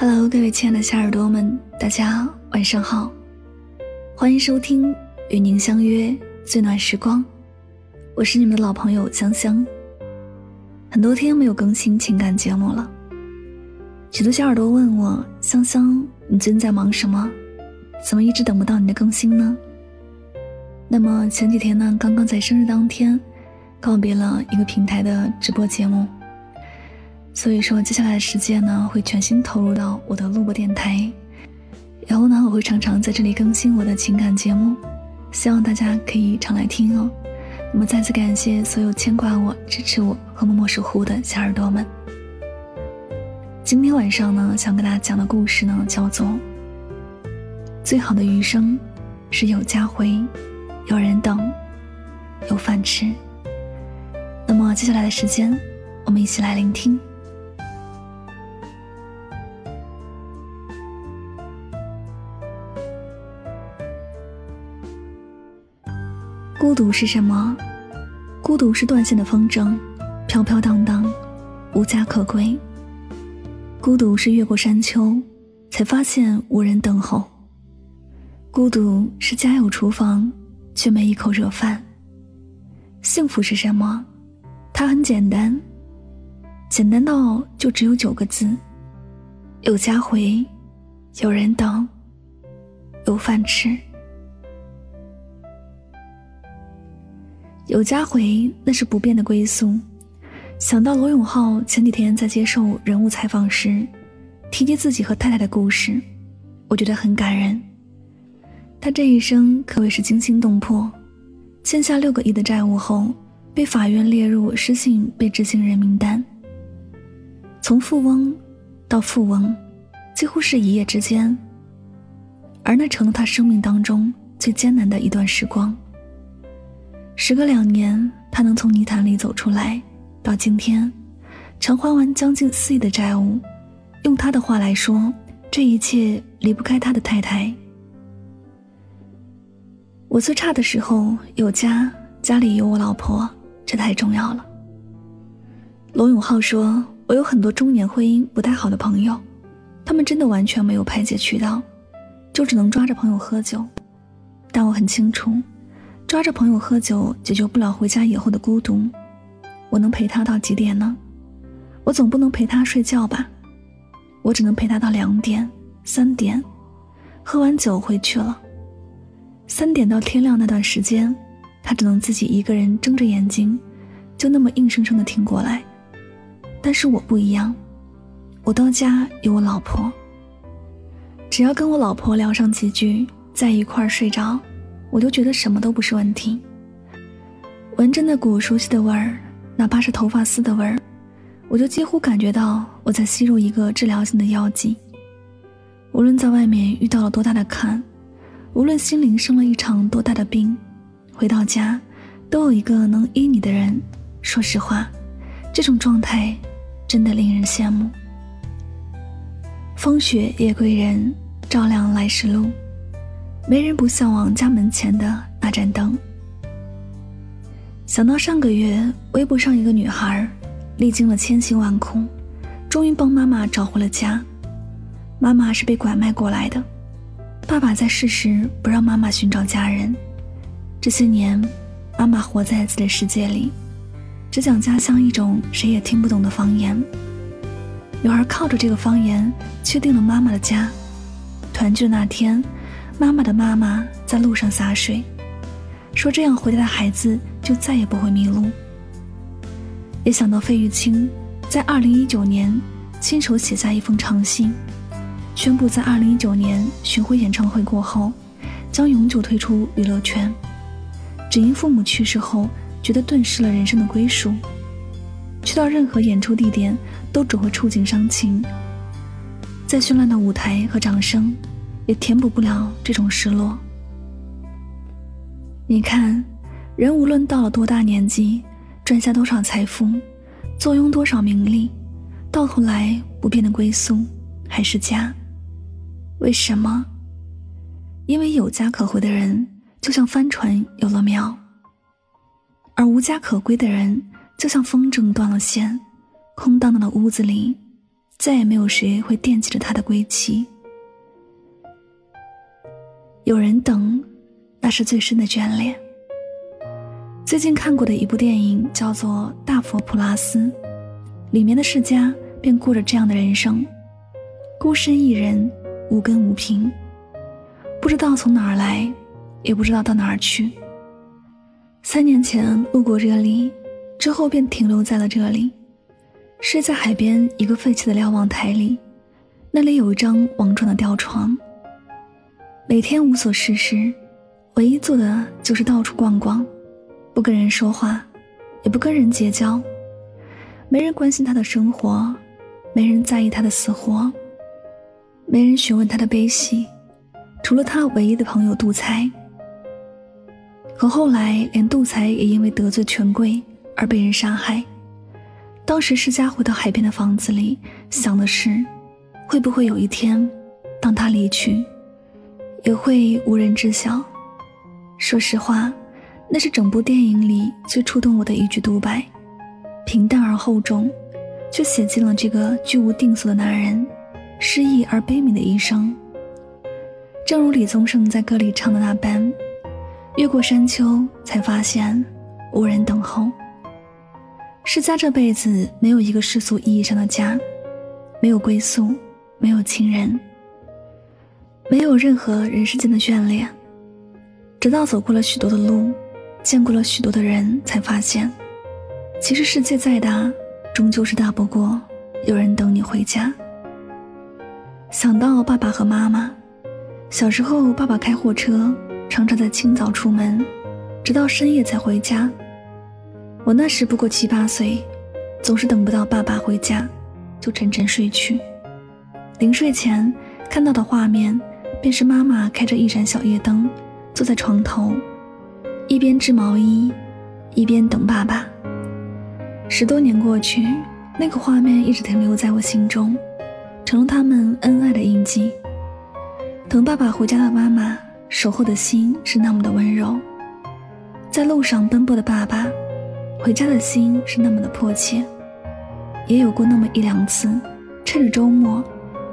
Hello，各位亲爱的小耳朵们，大家晚上好，欢迎收听与您相约最暖时光，我是你们的老朋友香香。很多天没有更新情感节目了，许多小耳朵问我香香，你最近在忙什么？怎么一直等不到你的更新呢？那么前几天呢，刚刚在生日当天，告别了一个平台的直播节目。所以说，接下来的时间呢，会全心投入到我的录播电台，然后呢，我会常常在这里更新我的情感节目，希望大家可以常来听哦。那么，再次感谢所有牵挂我、支持我和默默守护的小耳朵们。今天晚上呢，想跟大家讲的故事呢，叫做《最好的余生是有家回，有人等，有饭吃》。那么，接下来的时间，我们一起来聆听。独是什么？孤独是断线的风筝，飘飘荡荡，无家可归。孤独是越过山丘，才发现无人等候。孤独是家有厨房，却没一口热饭。幸福是什么？它很简单，简单到就只有九个字：有家回，有人等，有饭吃。有家回，那是不变的归宿。想到罗永浩前几天在接受人物采访时，提及自己和太太的故事，我觉得很感人。他这一生可谓是惊心动魄，欠下六个亿的债务后，被法院列入失信被执行人名单。从富翁到富翁，几乎是一夜之间，而那成了他生命当中最艰难的一段时光。时隔两年，他能从泥潭里走出来，到今天，偿还完将近四亿的债务。用他的话来说，这一切离不开他的太太。我最差的时候有家，家里有我老婆，这太重要了。罗永浩说：“我有很多中年婚姻不太好的朋友，他们真的完全没有排解渠道，就只能抓着朋友喝酒。但我很清楚。”抓着朋友喝酒解决不了回家以后的孤独，我能陪他到几点呢？我总不能陪他睡觉吧？我只能陪他到两点、三点，喝完酒回去了。三点到天亮那段时间，他只能自己一个人睁着眼睛，就那么硬生生的挺过来。但是我不一样，我到家有我老婆，只要跟我老婆聊上几句，在一块儿睡着。我就觉得什么都不是问题。闻着那股熟悉的味儿，哪怕是头发丝的味儿，我就几乎感觉到我在吸入一个治疗性的药剂。无论在外面遇到了多大的坎，无论心灵生了一场多大的病，回到家，都有一个能依你的人。说实话，这种状态真的令人羡慕。风雪夜归人，照亮来时路。没人不向往家门前的那盏灯。想到上个月微博上一个女孩，历经了千辛万苦，终于帮妈妈找回了家。妈妈是被拐卖过来的，爸爸在世时不让妈妈寻找家人。这些年，妈妈活在自己的世界里，只讲家乡一种谁也听不懂的方言。女孩靠着这个方言，确定了妈妈的家。团聚那天。妈妈的妈妈在路上洒水，说这样回来的孩子就再也不会迷路。也想到费玉清在二零一九年亲手写下一封长信，宣布在二零一九年巡回演唱会过后，将永久退出娱乐圈，只因父母去世后觉得顿失了人生的归属，去到任何演出地点都只会触景伤情，在绚烂的舞台和掌声。也填补不了这种失落。你看，人无论到了多大年纪，赚下多少财富，坐拥多少名利，到头来不变的归宿还是家。为什么？因为有家可回的人，就像帆船有了锚；而无家可归的人，就像风筝断了线，空荡荡的屋子里再也没有谁会惦记着他的归期。有人等，那是最深的眷恋。最近看过的一部电影叫做《大佛普拉斯》，里面的世家便过着这样的人生：孤身一人，无根无凭，不知道从哪儿来，也不知道到哪儿去。三年前路过这里，之后便停留在了这里。睡在海边一个废弃的瞭望台里，那里有一张王状的吊床。每天无所事事，唯一做的就是到处逛逛，不跟人说话，也不跟人结交，没人关心他的生活，没人在意他的死活，没人询问他的悲喜，除了他唯一的朋友杜才。可后来，连杜才也因为得罪权贵而被人杀害。当时世家回到海边的房子里，想的是，会不会有一天，当他离去，也会无人知晓。说实话，那是整部电影里最触动我的一句独白，平淡而厚重，却写尽了这个居无定所的男人失意而悲悯的一生。正如李宗盛在歌里唱的那般：“越过山丘，才发现无人等候。”世家这辈子没有一个世俗意义上的家，没有归宿，没有亲人，没有任何人世间的眷恋。直到走过了许多的路，见过了许多的人，才发现，其实世界再大，终究是大不过有人等你回家。想到爸爸和妈妈，小时候爸爸开货车，常常在清早出门，直到深夜才回家。我那时不过七八岁，总是等不到爸爸回家，就沉沉睡去。临睡前看到的画面，便是妈妈开着一盏小夜灯，坐在床头，一边织毛衣，一边等爸爸。十多年过去，那个画面一直停留在我心中，成了他们恩爱的印记。等爸爸回家的妈妈，守候的心是那么的温柔，在路上奔波的爸爸。回家的心是那么的迫切，也有过那么一两次，趁着周末，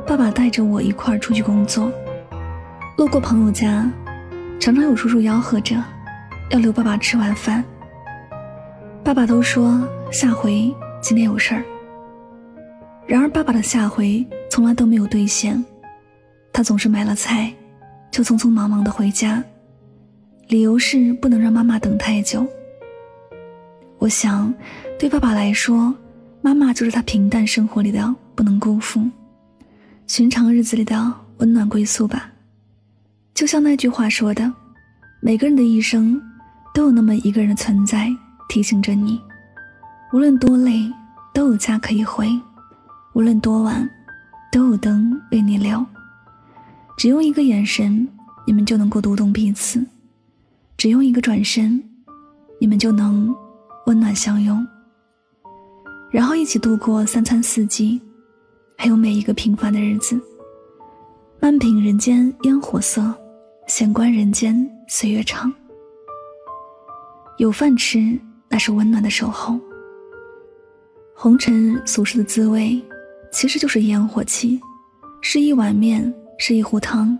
爸爸带着我一块儿出去工作，路过朋友家，常常有叔叔吆喝着，要留爸爸吃晚饭。爸爸都说下回今天有事儿，然而爸爸的下回从来都没有兑现，他总是买了菜，就匆匆忙忙的回家，理由是不能让妈妈等太久。我想，对爸爸来说，妈妈就是他平淡生活里的不能辜负，寻常日子里的温暖归宿吧。就像那句话说的，每个人的一生都有那么一个人存在，提醒着你，无论多累，都有家可以回；无论多晚，都有灯为你留。只用一个眼神，你们就能够读懂彼此；只用一个转身，你们就能。温暖相拥，然后一起度过三餐四季，还有每一个平凡的日子。慢品人间烟火色，闲观人间岁月长。有饭吃，那是温暖的守候。红尘俗世的滋味，其实就是烟火气，是一碗面，是一壶汤，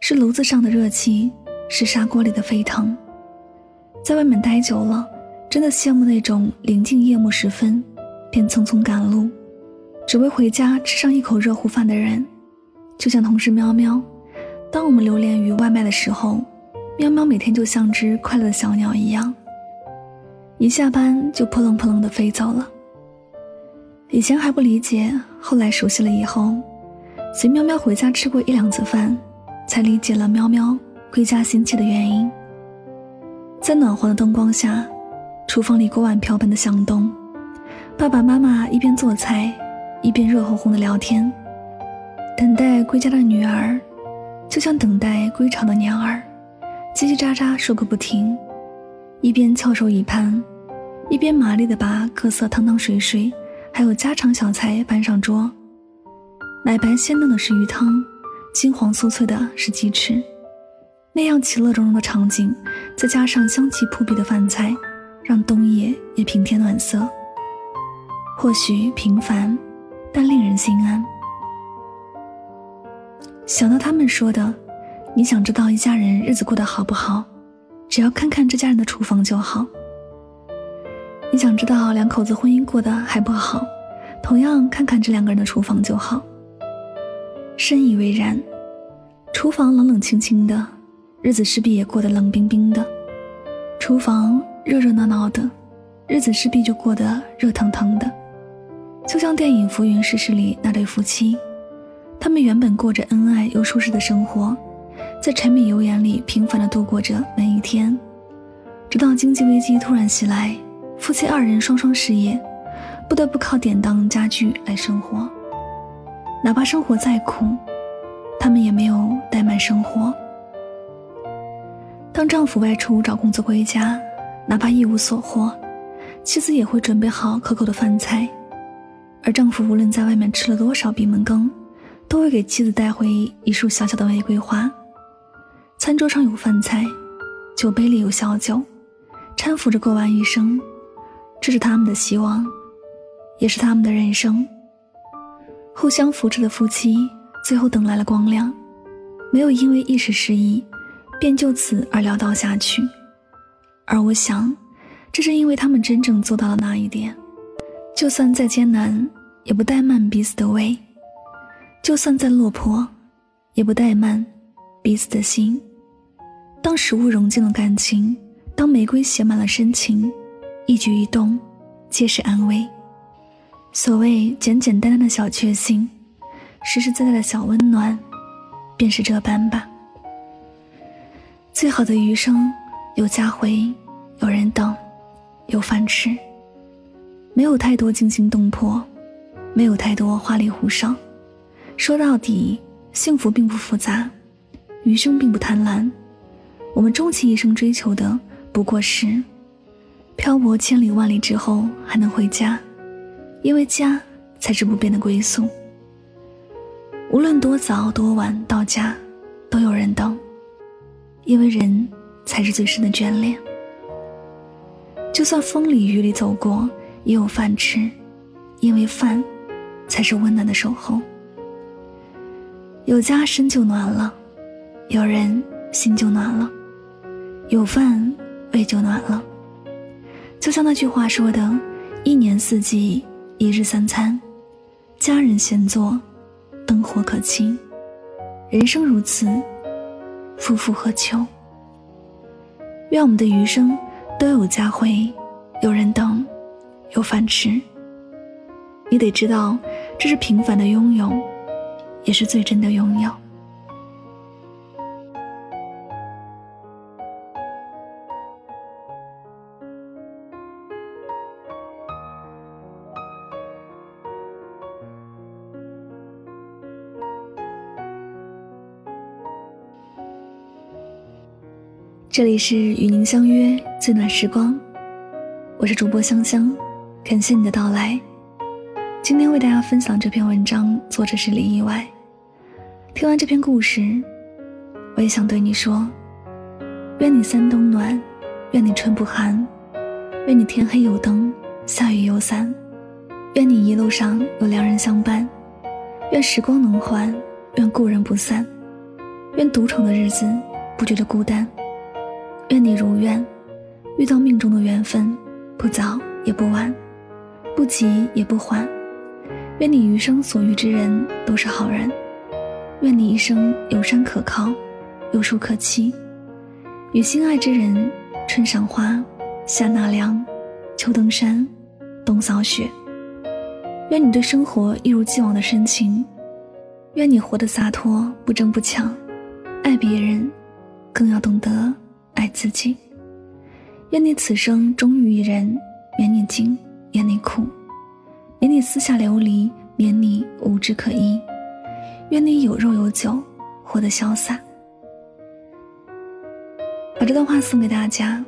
是炉子上的热气，是砂锅里的沸腾。在外面待久了。真的羡慕那种临近夜幕时分，便匆匆赶路，只为回家吃上一口热乎饭的人。就像同事喵喵，当我们流连于外卖的时候，喵喵每天就像只快乐的小鸟一样，一下班就扑棱扑棱的飞走了。以前还不理解，后来熟悉了以后，随喵喵回家吃过一两次饭，才理解了喵喵归家心切的原因。在暖和的灯光下。厨房里锅碗瓢盆的响动，爸爸妈妈一边做菜，一边热烘烘的聊天。等待归家的女儿，就像等待归巢的鸟儿，叽叽喳喳说个不停。一边翘首以盼，一边麻利的把各色汤汤水水，还有家常小菜搬上桌。奶白鲜嫩的是鱼汤，金黄酥脆的是鸡翅。那样其乐融融的场景，再加上香气扑鼻的饭菜。让冬夜也平添暖色。或许平凡，但令人心安。想到他们说的：“你想知道一家人日子过得好不好，只要看看这家人的厨房就好。你想知道两口子婚姻过得还不好，同样看看这两个人的厨房就好。”深以为然。厨房冷冷清清的，日子势必也过得冷冰冰的；厨房热热闹闹的，日子势必就过得热腾腾的。就像电影《浮云世事》里那对夫妻。他们原本过着恩爱又舒适的生活，在柴米油盐里平凡的度过着每一天，直到经济危机突然袭来，夫妻二人双双失业，不得不靠典当家具来生活。哪怕生活再苦，他们也没有怠慢生活。当丈夫外出找工作回家，哪怕一无所获，妻子也会准备好可口的饭菜，而丈夫无论在外面吃了多少闭门羹。都会给妻子带回一束小小的玫瑰花。餐桌上有饭菜，酒杯里有小酒，搀扶着过完一生。这是他们的希望，也是他们的人生。互相扶持的夫妻，最后等来了光亮，没有因为一时失意，便就此而潦倒下去。而我想，这是因为他们真正做到了那一点，就算再艰难，也不怠慢彼此的胃。就算再落魄，也不怠慢彼此的心。当食物融进了感情，当玫瑰写满了深情，一举一动皆是安慰。所谓简简单单的小确幸，实实在在的小温暖，便是这般吧。最好的余生，有家回，有人等，有饭吃。没有太多惊心动魄，没有太多花里胡哨。说到底，幸福并不复杂，余生并不贪婪。我们终其一生追求的，不过是漂泊千里万里之后还能回家，因为家才是不变的归宿。无论多早多晚到家，都有人等，因为人才是最深的眷恋。就算风里雨里走过，也有饭吃，因为饭才是温暖的守候。有家身就暖了，有人心就暖了，有饭胃就暖了。就像那句话说的：“一年四季，一日三餐，家人闲坐，灯火可亲。”人生如此，夫复何求？愿我们的余生都有家回，有人等，有饭吃。你得知道，这是平凡的拥有。也是最真的拥有。这里是与您相约最暖时光，我是主播香香，感谢你的到来。今天为大家分享这篇文章，作者是李意外。听完这篇故事，我也想对你说：愿你三冬暖，愿你春不寒，愿你天黑有灯，下雨有伞，愿你一路上有良人相伴，愿时光能缓，愿故人不散，愿独闯的日子不觉得孤单，愿你如愿遇到命中的缘分，不早也不晚，不急也不缓，愿你余生所遇之人都是好人。愿你一生有山可靠，有树可栖，与心爱之人春赏花，夏纳凉，秋登山，冬扫雪。愿你对生活一如既往的深情，愿你活得洒脱，不争不抢，爱别人，更要懂得爱自己。愿你此生忠于一人，免你惊，免你苦，免你私下流离，免你无枝可依。愿你有肉有酒活得潇洒。把这段话送给大家。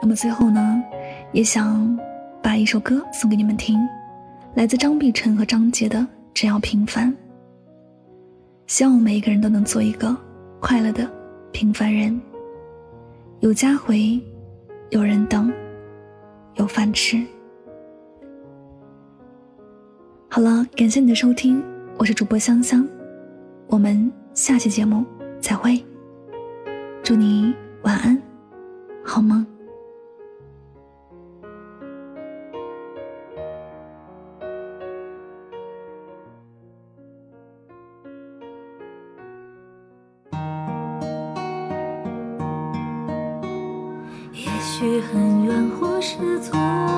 那么最后呢也想把一首歌送给你们听来自张碧晨和张杰的只要平凡。希望我们每一个人都能做一个快乐的平凡人。有家回有人等有饭吃。好了感谢你的收听我是主播香香，我们下期节目再会。祝你晚安，好梦。也许很远，或是错。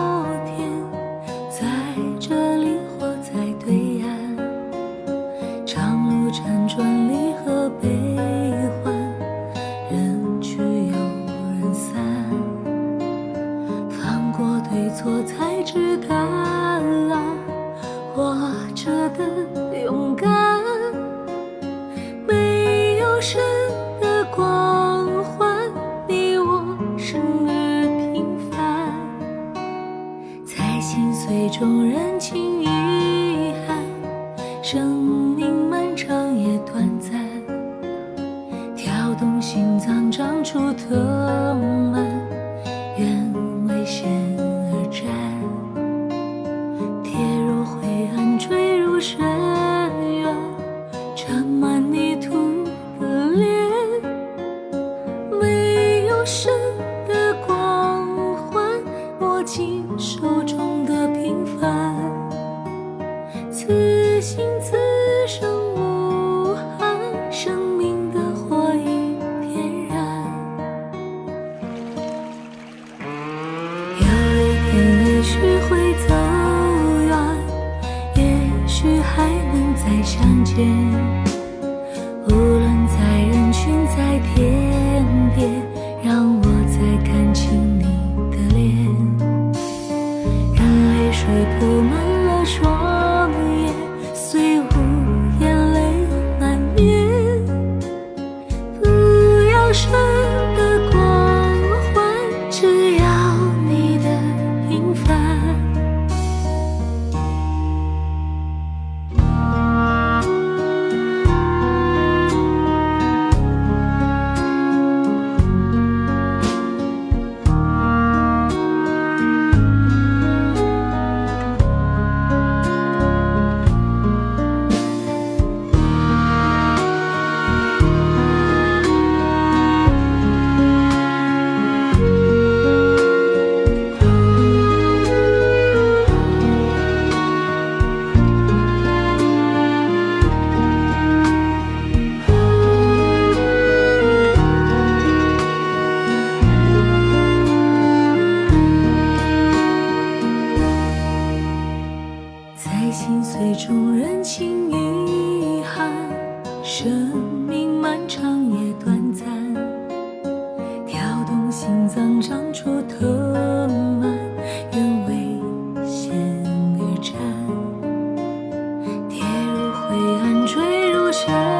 time.